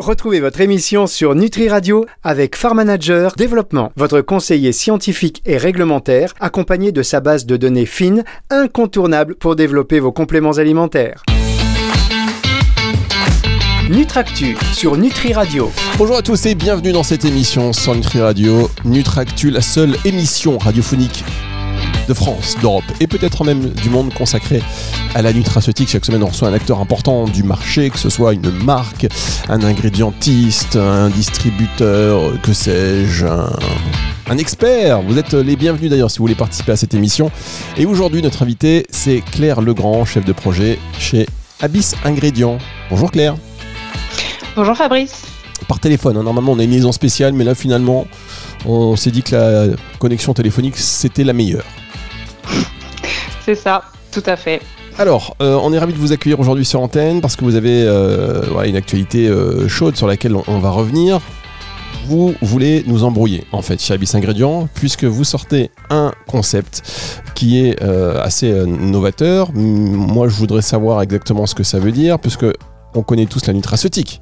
Retrouvez votre émission sur Nutri Radio avec Farm Manager Développement, votre conseiller scientifique et réglementaire, accompagné de sa base de données fines, incontournable pour développer vos compléments alimentaires. Nutractu sur Nutri Radio. Bonjour à tous et bienvenue dans cette émission sur Nutri Radio. Nutractu, la seule émission radiophonique de France, d'Europe et peut-être même du monde consacré à la nutraceutique. Chaque semaine, on reçoit un acteur important du marché, que ce soit une marque, un ingrédientiste, un distributeur, que sais-je, un, expert. Vous êtes les bienvenus d'ailleurs si vous voulez participer à cette émission. Et aujourd'hui, notre invité, c'est Claire Legrand, chef de projet chez Abyss Ingrédients. Bonjour Claire. Bonjour Fabrice. Par téléphone, hein. normalement on a une liaison spéciale, mais là finalement on s'est dit que la connexion téléphonique c'était la meilleure. C'est ça, tout à fait. Alors, euh, on est ravi de vous accueillir aujourd'hui sur antenne parce que vous avez euh, une actualité euh, chaude sur laquelle on, va revenir. Vous voulez nous embrouiller en fait chez Abyss Ingrédients puisque vous sortez un concept qui est assez novateur. Moi, je voudrais savoir exactement ce que ça veut dire puisque on connaît tous la nutraceutique.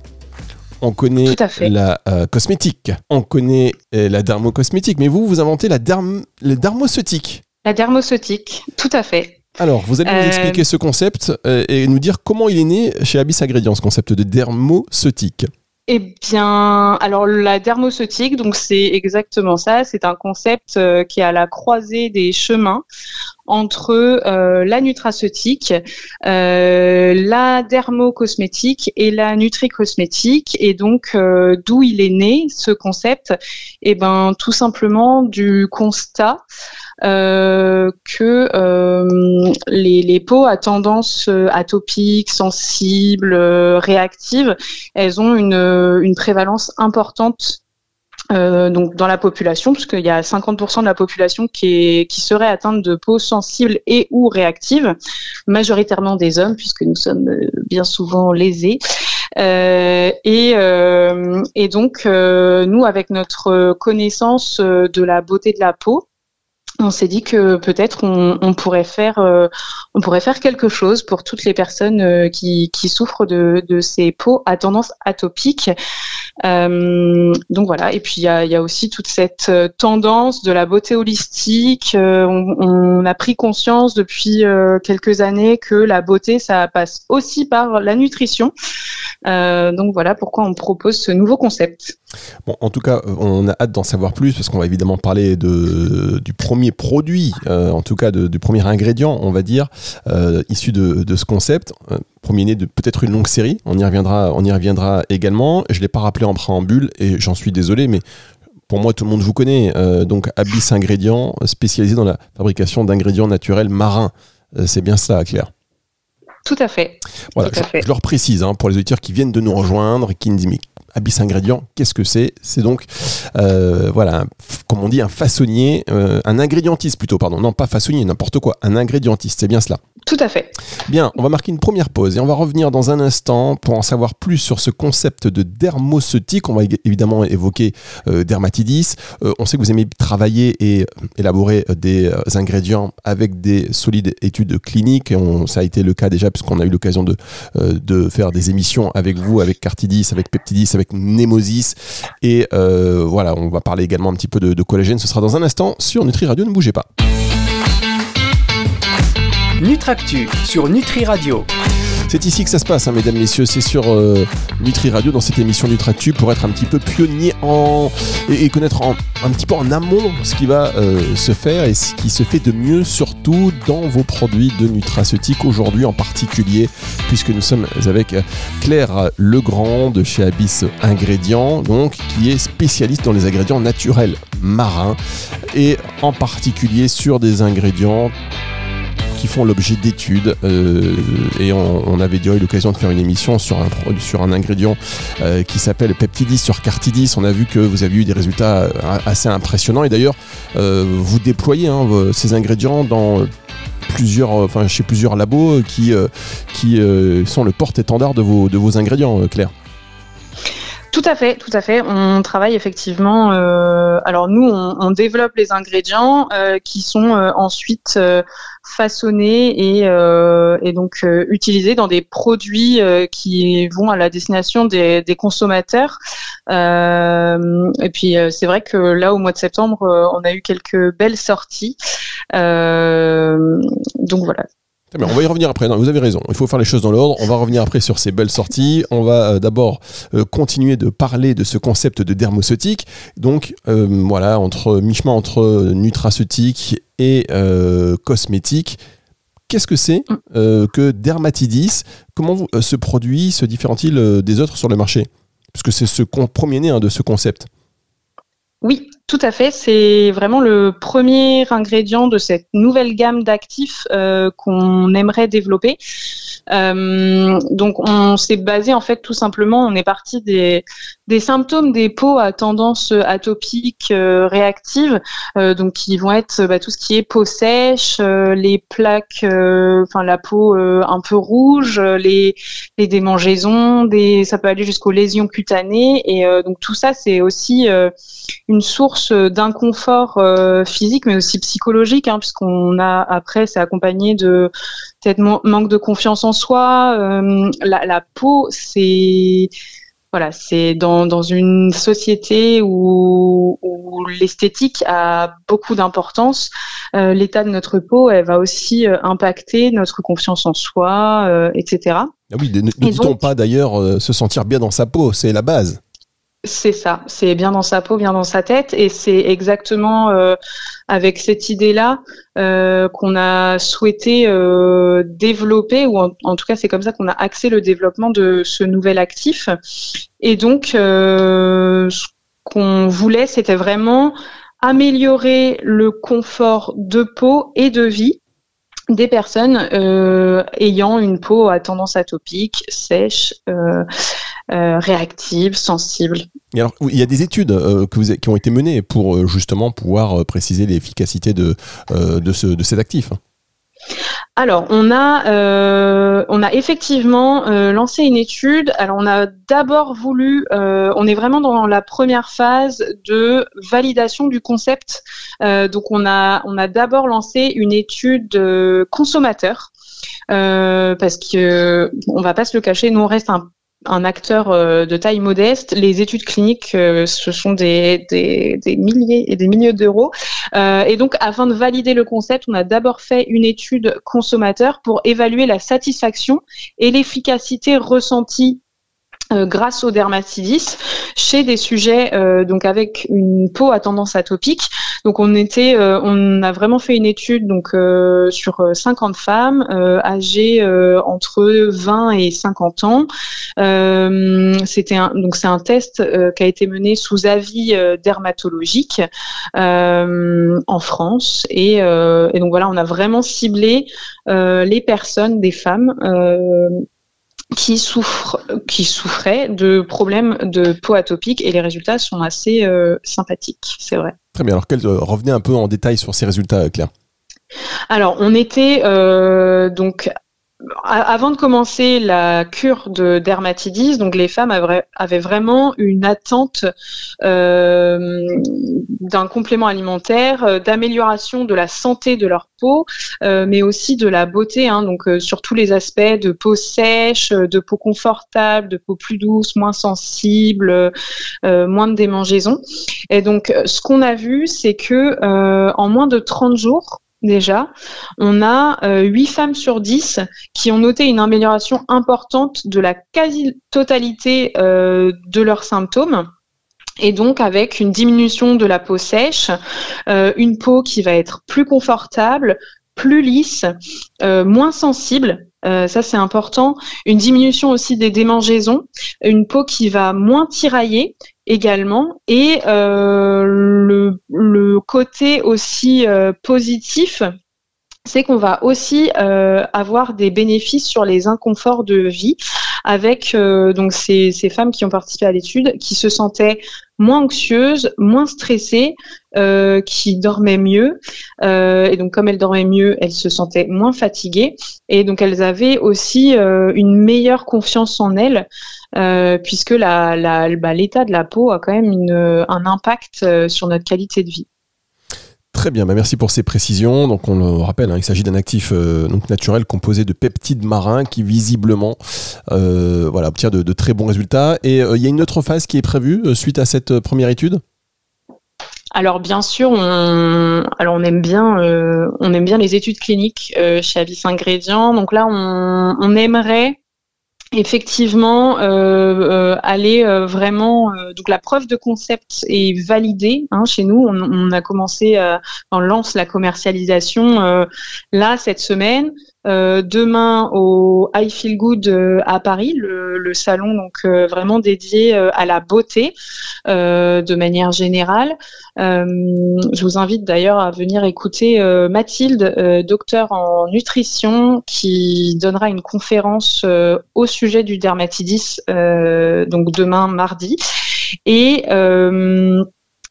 On connaît la cosmétique, on connaît la dermocosmétique, mais vous, vous inventez la, derm la dermoceutique. La dermoceutique, tout à fait. Alors, vous allez nous euh, expliquer ce concept euh, et nous dire comment il est né chez Abyss Ingrédients, ce concept de dermoceutique. Eh bien, alors la dermoceutique, donc c'est exactement ça. C'est un concept euh, qui est à la croisée des chemins entre la nutraceutique, la dermocosmétique et la nutricosmétique. Et donc, d'où il est né ce concept? Eh ben, tout simplement du constat euh, que euh, les, peaux à tendance euh, atopique, sensible, réactive, elles ont une, une prévalence importante donc dans la population, puisqu'il y a 50% de la population qui, est, qui serait atteinte de peau sensible et ou réactive, majoritairement des hommes, puisque nous sommes bien souvent lésés. Euh, et, euh, et, donc, nous, avec notre connaissance de la beauté de la peau, on s'est dit que peut-être on, pourrait faire euh, on pourrait faire quelque chose pour toutes les personnes euh, qui, souffrent de, ces peaux à tendance atopique. Euh, donc voilà. Et puis il y a, aussi toute cette tendance de la beauté holistique. On, a pris conscience depuis quelques années que la beauté ça passe aussi par la nutrition. Donc voilà pourquoi on propose ce nouveau concept. Bon, en tout cas, on a hâte d'en savoir plus parce qu'on va évidemment parler de, du premier produit, euh, en tout cas du premier ingrédient, on va dire, euh, issu de, ce concept. Euh, premier né de peut-être une longue série, on y reviendra, on y reviendra également. Je ne l'ai pas rappelé en préambule et j'en suis désolé, mais pour moi, tout le monde vous connaît. donc, Abyss Ingrédients, spécialisé dans la fabrication d'ingrédients naturels marins. C'est bien ça, Claire. Tout à fait. Voilà, je, leur précise hein, pour les auditeurs qui viennent de nous rejoindre, qui nous disent Abyss Ingrédients, qu'est-ce que c'est? C'est donc, euh, voilà, comme on dit, un façonnier, euh, un ingrédientiste plutôt, pardon, non pas façonnier, n'importe quoi, un ingrédientiste, c'est bien cela. Tout à fait. Bien, on va marquer une première pause et on va revenir dans un instant pour en savoir plus sur ce concept de dermoceutique. On va évidemment évoquer euh, dermatidis. on sait que vous aimez travailler et élaborer des ingrédients avec des solides études cliniques. Et ça a été le cas déjà puisqu'on a eu l'occasion de, de faire des émissions avec vous, avec Cartidis, avec Peptidis, avec Nemosis. Et euh, voilà, on va parler également un petit peu de, de collagène. Ce sera dans un instant sur Nutri Radio. Ne bougez pas. Nutractu sur Nutri Radio. C'est ici que ça se passe, hein, mesdames, messieurs. C'est sur euh, Nutri Radio dans cette émission Nutractu pour être un petit peu pionnier en et, connaître un petit peu en amont ce qui va euh, se faire et ce qui se fait de mieux, surtout dans vos produits de nutraceutique aujourd'hui en particulier, puisque nous sommes avec Claire Legrand de chez Abyss Ingrédients, donc qui est spécialiste dans les ingrédients naturels marins et en particulier sur des ingrédients qui font l'objet d'études. Euh, et on, avait déjà eu l'occasion de faire une émission sur un, sur un ingrédient euh, qui s'appelle Peptidis sur Cartidis. On a vu que vous avez eu des résultats euh, assez impressionnants. Et d'ailleurs, vous déployez hein, ces ingrédients dans plusieurs, enfin, chez plusieurs labos qui, qui sont le porte-étendard de vos, de vos ingrédients, Claire. Tout à fait, tout à fait. On travaille effectivement. Euh, alors nous, on, développe les ingrédients euh, qui sont euh, ensuite façonnés et, donc utilisés dans des produits qui vont à la destination des, des consommateurs. et puis c'est vrai que là, au mois de septembre, on a eu quelques belles sorties. donc voilà, on va y revenir après. Non, vous avez raison. Il faut faire les choses dans l'ordre. On va revenir après sur ces belles sorties. On va euh, d'abord euh, continuer de parler de ce concept de dermoceutique. Donc, euh, voilà, entre mi-chemin entre nutraceutique et cosmétique. Qu'est-ce que c'est que Dermatidis? Comment ce produit se différencie-t-il des autres sur le marché? Puisque c'est ce premier né hein, de ce concept. Oui, tout à fait. C'est vraiment le premier ingrédient de cette nouvelle gamme d'actifs euh, qu'on aimerait développer. Euh, donc, on s'est basé en fait tout simplement, on est parti des, des symptômes des peaux à tendance atopique euh, réactive, donc qui vont être bah, tout ce qui est peau sèche, les plaques, enfin la peau un peu rouge, les, les démangeaisons, des, ça peut aller jusqu'aux lésions cutanées, et donc tout ça c'est aussi une source d'inconfort euh, physique, mais aussi psychologique, hein, puisqu'on a après, c'est accompagné de peut-être manque de confiance en soi. Euh, la, peau, c'est voilà, c'est dans, dans une société où, l'esthétique a beaucoup d'importance. Euh, l'état de notre peau, elle va aussi impacter notre confiance en soi, etc. Ah oui, ne, dit-on pas d'ailleurs se sentir bien dans sa peau, c'est la base. C'est ça, c'est bien dans sa peau, bien dans sa tête, et c'est exactement euh, avec cette idée-là euh, qu'on a souhaité euh, développer, ou en, tout cas c'est comme ça qu'on a axé le développement de ce nouvel actif. Et donc, ce qu'on voulait, c'était vraiment améliorer le confort de peau et de vie des personnes ayant une peau à tendance atopique, sèche, euh, réactive, sensible. il y a des études euh, qui ont été menées pour euh, justement pouvoir préciser l'efficacité de, de, ce. Alors, on a, on a effectivement lancé une étude. Alors, on a d'abord voulu, on est vraiment dans la première phase de validation du concept. donc, on a, on a d'abord lancé une étude consommateur. parce que on va pas se le cacher, nous on reste un un acteur euh, de taille modeste. Les études cliniques, euh, ce sont des, des, milliers et des milliers d'euros. Euh, et donc, afin de valider le concept, on a d'abord fait une étude consommateur pour évaluer la satisfaction et l'efficacité ressentie grâce au dermatidis chez des sujets donc avec une peau à tendance atopique donc on était, euh, on a vraiment fait une étude donc euh, sur 50 euh, femmes âgées entre 20 et 50 ans. C'était donc c'est un test qui a été mené sous avis dermatologique en France et, et, donc voilà, on a vraiment ciblé les personnes, des femmes qui souffrent, qui souffraient de problèmes de peau atopique et les résultats sont assez sympathiques, c'est vrai. Très bien. Alors, euh, revenez un peu en détail sur ces résultats, euh, Claire. Alors, on était euh, donc avant de commencer la cure de dermatidis, donc les femmes avaient, vraiment une attente euh, d'un complément alimentaire, euh, d'amélioration de la santé de leur peau, euh, mais aussi de la beauté, hein, donc sur tous les aspects de peau sèche, de peau confortable, de peau plus douce, moins sensible, moins de démangeaisons. Et donc, ce qu'on a vu, c'est que en moins de 30 jours, déjà, on a euh, 8 femmes sur 10 qui ont noté une amélioration importante de la quasi-totalité euh, de leurs symptômes. Et donc avec une diminution de la peau sèche, euh, une peau qui va être plus confortable, plus lisse, euh, moins sensible. ça c'est important. Une diminution aussi des démangeaisons, une peau qui va moins tirailler également. Et euh, le, le, côté aussi euh, positif, c'est qu'on va aussi euh, avoir des bénéfices sur les inconforts de vie avec donc ces, ces, femmes qui ont participé à l'étude qui se sentaient moins anxieuses, moins stressées, qui dormaient mieux. Et donc comme elles dormaient mieux, elles se sentaient moins fatiguées. Et donc elles avaient aussi une meilleure confiance en elles. Puisque la, la, bah, l'état de la peau a quand même une, un impact sur notre qualité de vie. Très bien, bah, merci pour ces précisions. Donc on le rappelle, hein, il s'agit d'un actif euh, donc naturel composé de peptides marins qui visiblement euh, voilà, obtient de, très bons résultats. Et euh, il y a une autre phase qui est prévue suite à cette première étude? Alors bien sûr, on, alors on aime bien, on aime bien les études cliniques chez Avis Ingrédients. Donc là, on, on aimerait effectivement euh, euh, aller euh, vraiment donc la preuve de concept est validée hein, chez nous. On, on a commencé on lance la commercialisation là cette semaine euh, demain au I Feel Good euh, à Paris, le, salon donc euh, vraiment dédié à la beauté de manière générale. je vous invite d'ailleurs à venir écouter Mathilde, docteur en nutrition, qui donnera une conférence au sujet du dermatidis donc demain mardi. Et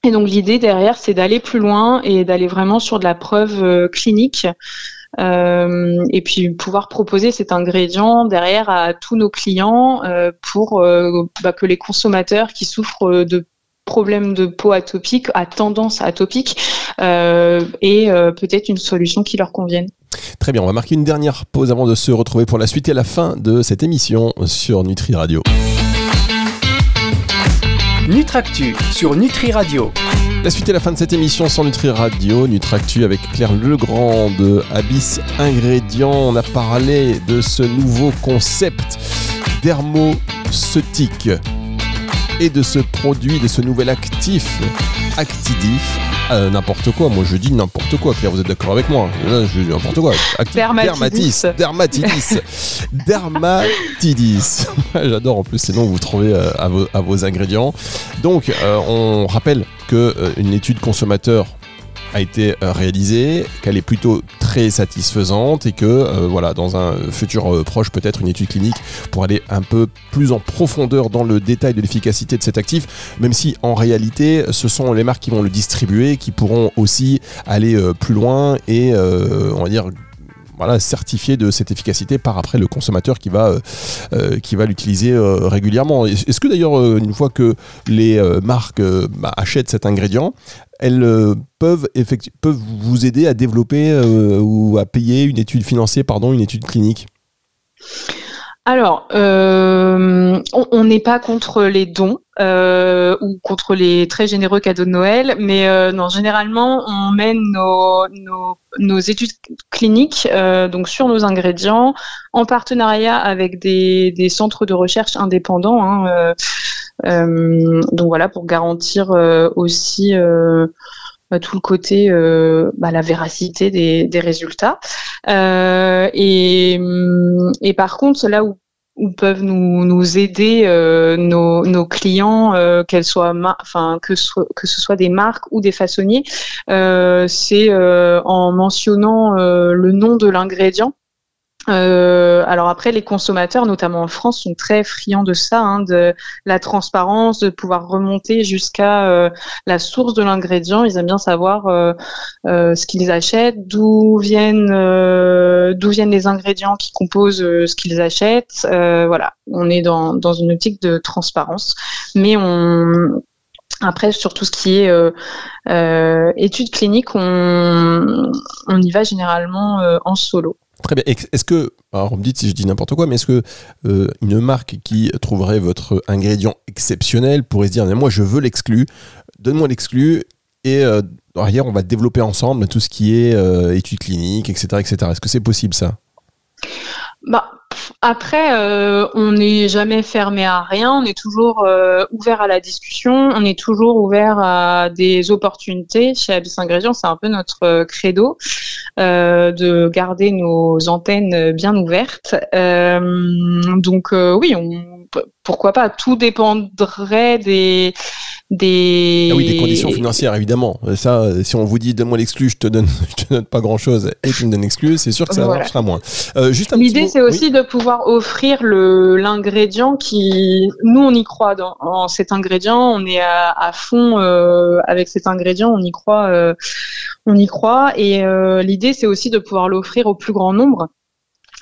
et donc l'idée derrière, c'est d'aller plus loin et d'aller vraiment sur de la preuve clinique euh, et puis pouvoir proposer cet ingrédient derrière à tous nos clients euh, pour euh, bah, que les consommateurs qui souffrent de problèmes de peau atopique, à tendance atopique, euh, et peut-être une solution qui leur convienne. Très bien, on va marquer une dernière pause avant de se retrouver pour la suite et la fin de cette émission sur Nutri Radio. Nutractu sur Nutri Radio. La suite et la fin de cette émission sans Nutri Radio, Nutractu avec Claire Legrand de Abyss Ingrédients. On a parlé de ce nouveau concept dermoceutique et de ce produit, de ce nouvel actif, Actidif. Euh, n'importe quoi, moi je dis n'importe quoi, Claire, vous êtes d'accord avec moi Là, je dis n'importe quoi. dermatidis. Dermatidis. dermatidis. J'adore en plus ces noms que vous trouvez euh, à, vos, à, vos, ingrédients. Donc, euh, on rappelle qu'une étude consommateur a été euh, réalisée, qu'elle est plutôt très satisfaisante et que euh, voilà, dans un futur euh, proche, peut-être une étude clinique pour aller un peu plus en profondeur dans le détail de l'efficacité de cet actif, même si en réalité, ce sont les marques qui vont le distribuer qui pourront aussi aller plus loin et on va dire voilà, de cette efficacité par après le consommateur qui va, qui va l'utiliser régulièrement. Est-ce que d'ailleurs, une fois que les marques bah, achètent cet ingrédient, elles euh, peuvent, peuvent vous aider à développer euh, ou à payer une étude financière, pardon, une étude clinique? Alors, euh, on n'est pas contre les dons ou contre les très généreux cadeaux de Noël, mais non, généralement, on mène nos, études cliniques donc sur nos ingrédients en partenariat avec des, centres de recherche indépendants. Hein, donc voilà, pour garantir euh, aussi euh, bah, tout le côté bah, la véracité des, résultats. Et, et, par contre, là où où peuvent nous, nous aider nos, nos, clients, euh, qu'elles soient, enfin que, que ce soit des marques ou des façonniers, euh, c'est en mentionnant le nom de l'ingrédient euh, alors après, les consommateurs, notamment en France, sont très friands de ça, hein, de la transparence, de pouvoir remonter jusqu'à euh, la source de l'ingrédient. Ils aiment bien savoir euh, euh ce qu'ils achètent, d'où viennent, euh, d'où viennent les ingrédients qui composent ce qu'ils achètent. voilà, on est dans, dans une optique de transparence, mais on après, sur tout ce qui est euh, euh, études cliniques, on, on, y va généralement en solo. Très bien. Est-ce que, alors on me dit si je dis n'importe quoi, mais est-ce que euh, une marque qui trouverait votre ingrédient exceptionnel pourrait se dire, moi je veux l'exclu, donne-moi l'exclu et euh, derrière on va développer ensemble tout ce qui est euh, études cliniques, etc., etc. Est-ce que c'est possible ça? Bah, après, euh, on n'est jamais fermé à rien, on est toujours euh, ouvert à la discussion, on est toujours ouvert à des opportunités. Chez Abyss Ingrédients, c'est un peu notre euh, credo de garder nos antennes bien ouvertes. donc oui, on, pourquoi pas Tout dépendrait des des ah oui des conditions financières évidemment. Ça si on vous dit donne-moi l'exclu je te donne je te donne pas grand chose et tu me donnes l'exclu c'est sûr que ça marchera moins. Euh, juste l'idée c'est aussi de pouvoir offrir le l'ingrédient qui nous on y croit dans en cet ingrédient. On est à, à fond euh, avec cet ingrédient. On y croit euh, on y croit. Et euh, l'idée c'est aussi de pouvoir l'offrir au plus grand nombre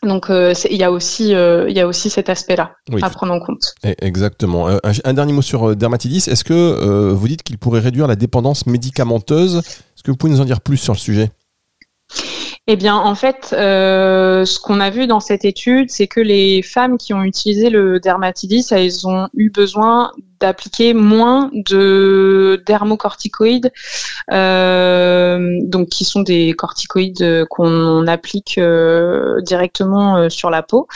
Donc il y a aussi il y a aussi cet aspect-là à prendre en compte. Exactement. Un, dernier mot sur dermatidis. Est-ce que vous dites qu'il pourrait réduire la dépendance médicamenteuse? Est-ce que vous pouvez nous en dire plus sur le sujet? Eh bien, en fait, euh, ce qu'on a vu dans cette étude, c'est que les femmes qui ont utilisé le dermatidis, elles ont eu besoin d'appliquer moins de dermocorticoïdes, euh, donc qui sont des corticoïdes qu'on applique euh, directement euh, sur la peau.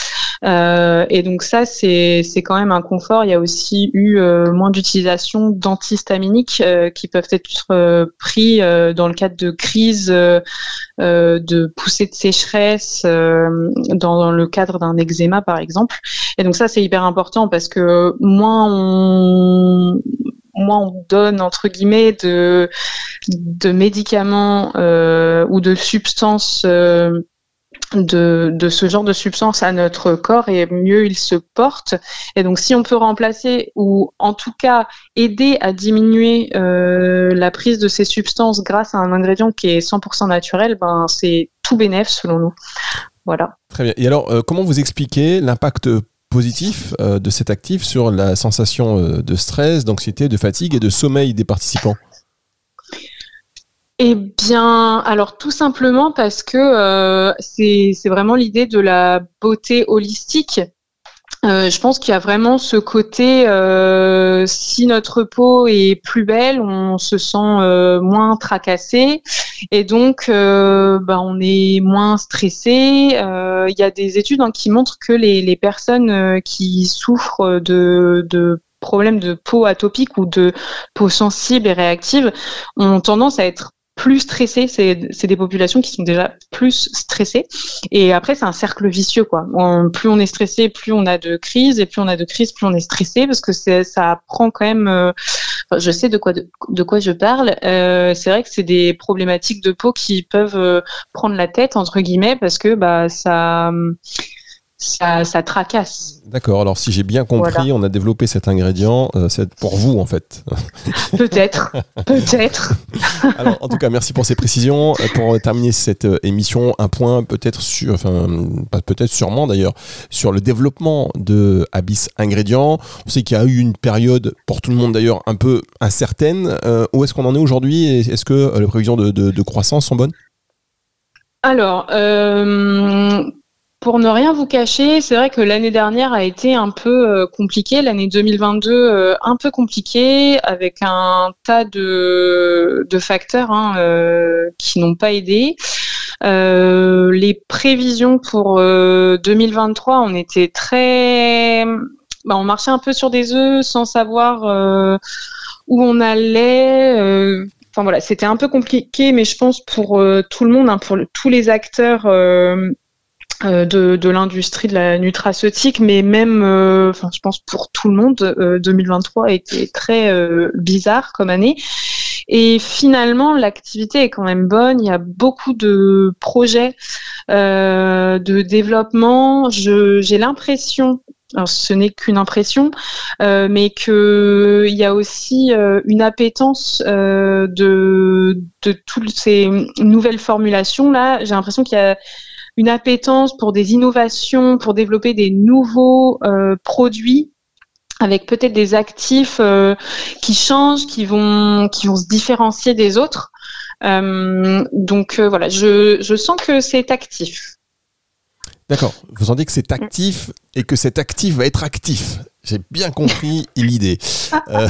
Euh, et donc ça, c'est quand même un confort. Il y a aussi eu euh, moins d'utilisation d'antihistaminiques qui peuvent être pris dans le cadre de crises de poussée de sécheresse dans, le cadre d'un eczéma par exemple. Et donc ça c'est hyper important parce que moins on moins on donne entre guillemets de, médicaments euh, ou de substances euh, de, de, ce genre de substances à notre corps et mieux il se porte. Et donc si on peut remplacer ou en tout cas aider à diminuer euh, la prise de ces substances grâce à un ingrédient qui est 100% naturel, ben c'est tout bénéf selon nous. Voilà. Très bien. Et alors, comment vous expliquez l'impact positif euh, de cet actif sur la sensation euh, de stress, d'anxiété, de fatigue et de sommeil des participants? Eh bien, alors tout simplement parce que euh, c'est vraiment l'idée de la beauté holistique. Euh, je pense qu'il y a vraiment ce côté, euh, si notre peau est plus belle, on se sent euh, moins tracassé et donc bah, on est moins stressé. Il y a des études hein, qui montrent que les, les personnes qui souffrent de, de problèmes de peau atopique ou de peau sensible et réactive ont tendance à être plus stressés, c'est des populations qui sont déjà plus stressées. Et après, c'est un cercle vicieux, quoi. plus on est stressé, plus on a de crises, et plus on a de crises, plus on est stressé, parce que ça prend quand même. Euh, je sais de quoi de, quoi je parle. Euh, c'est vrai que c'est des problématiques de peau qui peuvent euh, prendre la tête entre guillemets, parce que bah ça ça, ça tracasse. D'accord. Alors, si j'ai bien compris, on a développé cet ingrédient euh, c'est pour vous, en fait. Peut-être. Peut-être. Alors, en tout cas, merci pour ces précisions. Euh, pour terminer cette euh, émission, un point peut-être sur, enfin, peut-être sûrement d'ailleurs, sur le développement de Abyss Ingrédients. On sait qu'il y a eu une période, pour tout le monde d'ailleurs, un peu incertaine. où est-ce qu'on en est aujourd'hui Est-ce que les prévisions de, de, de croissance sont bonnes? Alors, euh, pour ne rien vous cacher, c'est vrai que l'année dernière a été un peu euh, compliquée, l'année 2022 euh, un peu compliquée, avec un tas de, de facteurs hein, euh, qui n'ont pas aidé. les prévisions pour 2023, on était très, bah, on marchait un peu sur des œufs sans savoir où on allait. Enfin voilà, c'était un peu compliqué, mais je pense pour tout le monde, hein, pour tous les acteurs euh, de, de l'industrie de la nutraceutique, mais même, euh, enfin, je pense pour tout le monde, 2023 euh, a été très bizarre comme année. Et finalement, l'activité est quand même bonne. Il y a beaucoup de projets de développement. J'ai l'impression alors ce n'est qu'une impression, euh, mais qu'il y a aussi une appétence euh, de, de toutes ces nouvelles formulations là. J'ai l'impression qu'il y a une appétence pour des innovations, pour développer des nouveaux euh, produits avec peut-être des actifs euh, qui changent, qui vont, qui vont se différencier des autres. Euh, donc voilà, je, je sens que c'est actif. D'accord. Vous sentez que c'est actif et que cet actif va être actif. J'ai bien compris l'idée. Euh,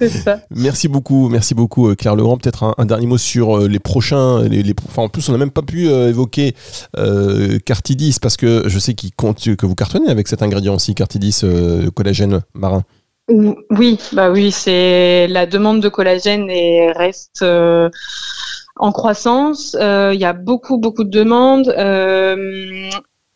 merci beaucoup, merci beaucoup euh, Claire Legrand. Peut-être un, dernier mot sur euh, les prochains. Les, enfin, en plus, on n'a même pas pu évoquer Cartidis parce que je sais compte, que vous cartonnez avec cet ingrédient aussi, Cartidis, collagène marin. Oui, bah oui, c'est la demande de collagène et reste en croissance. Il y a beaucoup, beaucoup de demandes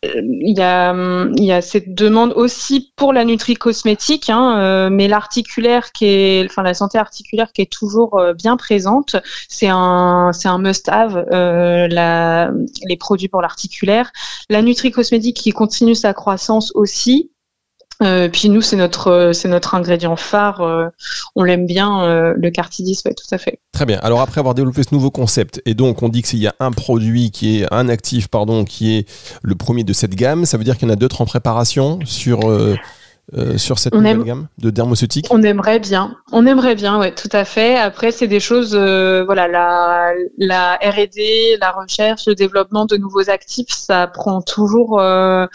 il y, a, il y a cette demande aussi pour la nutri cosmétique, hein, euh, mais l'articulaire qui est, enfin la santé articulaire qui est toujours euh, bien présente, c'est un, c'est un must-have, euh, les produits pour l'articulaire. La nutri cosmétique qui continue sa croissance aussi. Euh, puis nous, c'est notre, c'est notre ingrédient phare. on l'aime bien, le cartidis, ouais, tout à fait. Très bien. Alors après avoir développé ce nouveau concept, et donc on dit qu'il y a un produit qui est un actif, pardon, qui est le premier de cette gamme. Ça veut dire qu'il y en a d'autres en préparation sur euh, sur cette nouvelle gamme de dermoceutique On aimerait bien, on aimerait bien, ouais, tout à fait. Après, c'est des choses, euh, voilà, la, la R&D, la recherche, le développement de nouveaux actifs, ça prend toujours euh,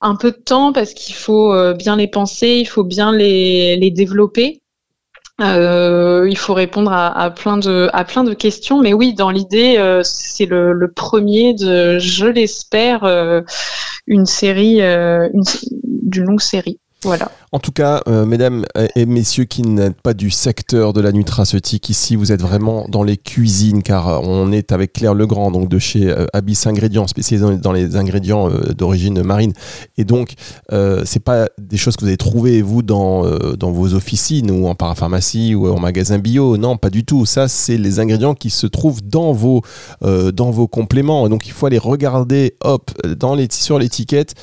un peu de temps parce qu'il faut bien les penser, il faut bien les, les développer. il faut répondre à, plein de à plein de questions, mais oui, dans l'idée, c'est le, le, premier de, je l'espère, une série, une, d'une longue série. En tout cas, euh, mesdames et messieurs qui n'êtes pas du secteur de la nutraceutique, ici vous êtes vraiment dans les cuisines car on est avec Claire Legrand, donc de chez euh, Abyss Ingrédients, spécialisé dans les ingrédients euh, d'origine marine. Et donc, c'est pas des choses que vous avez trouvées vous dans, dans vos officines ou en parapharmacie ou en magasin bio. Non, pas du tout. Ça, c'est les ingrédients qui se trouvent dans vos, dans vos compléments. Et donc, il faut aller regarder, hop, dans les, sur l'étiquette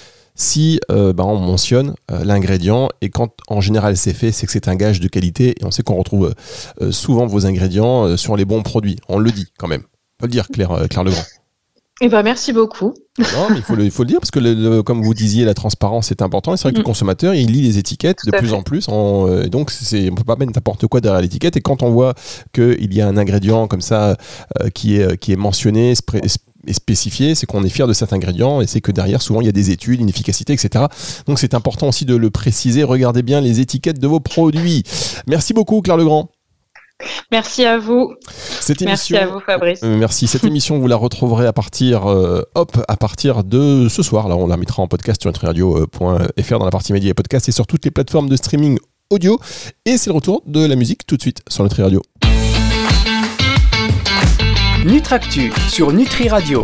si euh, bah, on mentionne euh, l'ingrédient et quand en général c'est fait, c'est que c'est un gage de qualité et on sait qu'on retrouve euh, souvent vos ingrédients sur les bons produits. On le dit quand même. On peut le dire, Claire, Claire Legrand. Eh ben, merci beaucoup. Non, mais il faut le, il faut le dire parce que, comme vous disiez, la transparence est important. c'est vrai que le mm. consommateur, il lit les étiquettes de plus en plus. donc, c'est, on peut pas mettre n'importe quoi derrière l'étiquette. Et quand on voit qu'il y a un ingrédient comme ça qui, est, qui est mentionné, est spécifié, c'est qu'on est fier de cet ingrédient et c'est que derrière, souvent, il y a des études, une efficacité, etc. Donc, c'est important aussi de le préciser. Regardez bien les étiquettes de vos produits. Merci beaucoup, Claire Legrand. Merci à vous. Cette merci à vous, Fabrice. Euh, merci. Cette émission, vous la retrouverez à partir, euh, hop, à partir de ce soir. Là, on la mettra en podcast sur nutriradio.fr dans la partie médias et podcast et sur toutes les plateformes de streaming audio. Et c'est le retour de la musique tout de suite sur Nutri Radio. Nutractu sur Nutri Radio.